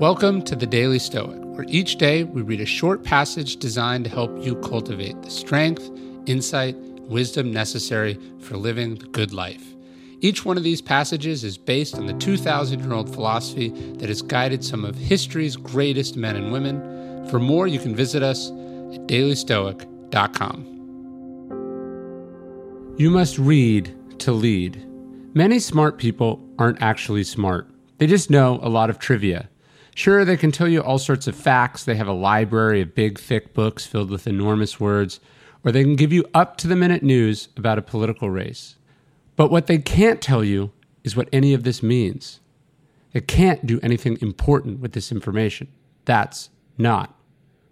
Welcome to the Daily Stoic, where each day we read a short passage designed to help you cultivate the strength, insight, wisdom necessary for living the good life. Each one of these passages is based on the 2,000 year old philosophy that has guided some of history's greatest men and women. For more, you can visit us at dailystoic.com. You must read to lead. Many smart people aren't actually smart, they just know a lot of trivia. Sure, they can tell you all sorts of facts. They have a library of big, thick books filled with enormous words, or they can give you up to the minute news about a political race. But what they can't tell you is what any of this means. They can't do anything important with this information. That's not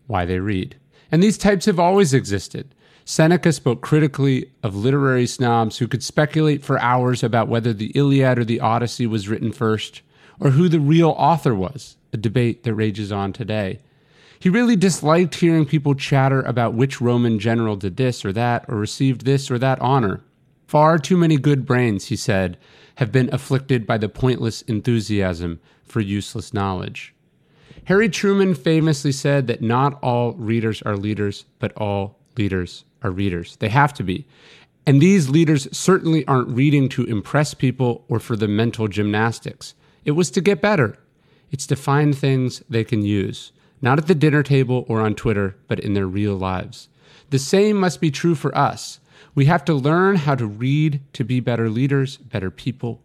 why they read. And these types have always existed. Seneca spoke critically of literary snobs who could speculate for hours about whether the Iliad or the Odyssey was written first, or who the real author was a debate that rages on today. He really disliked hearing people chatter about which Roman general did this or that or received this or that honor. Far too many good brains, he said, have been afflicted by the pointless enthusiasm for useless knowledge. Harry Truman famously said that not all readers are leaders, but all leaders are readers. They have to be. And these leaders certainly aren't reading to impress people or for the mental gymnastics. It was to get better, it's to find things they can use, not at the dinner table or on Twitter, but in their real lives. The same must be true for us. We have to learn how to read to be better leaders, better people,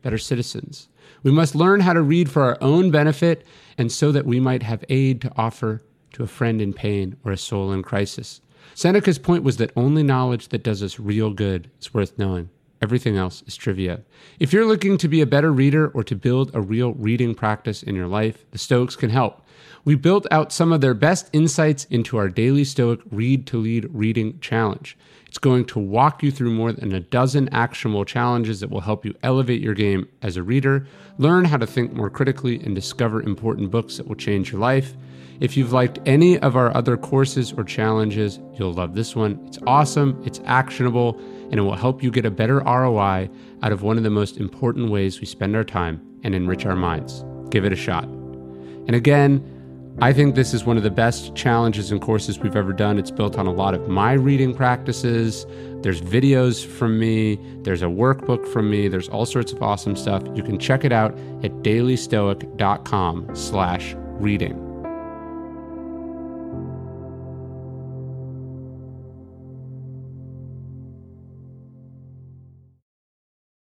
better citizens. We must learn how to read for our own benefit and so that we might have aid to offer to a friend in pain or a soul in crisis. Seneca's point was that only knowledge that does us real good is worth knowing. Everything else is trivia. If you're looking to be a better reader or to build a real reading practice in your life, the Stoics can help. We built out some of their best insights into our daily Stoic Read to Lead Reading Challenge. It's going to walk you through more than a dozen actionable challenges that will help you elevate your game as a reader, learn how to think more critically, and discover important books that will change your life. If you've liked any of our other courses or challenges, you'll love this one. It's awesome, it's actionable, and it will help you get a better ROI out of one of the most important ways we spend our time and enrich our minds. Give it a shot. And again, I think this is one of the best challenges and courses we've ever done. It's built on a lot of my reading practices. There's videos from me, there's a workbook from me, there's all sorts of awesome stuff. You can check it out at dailystoic.com slash reading.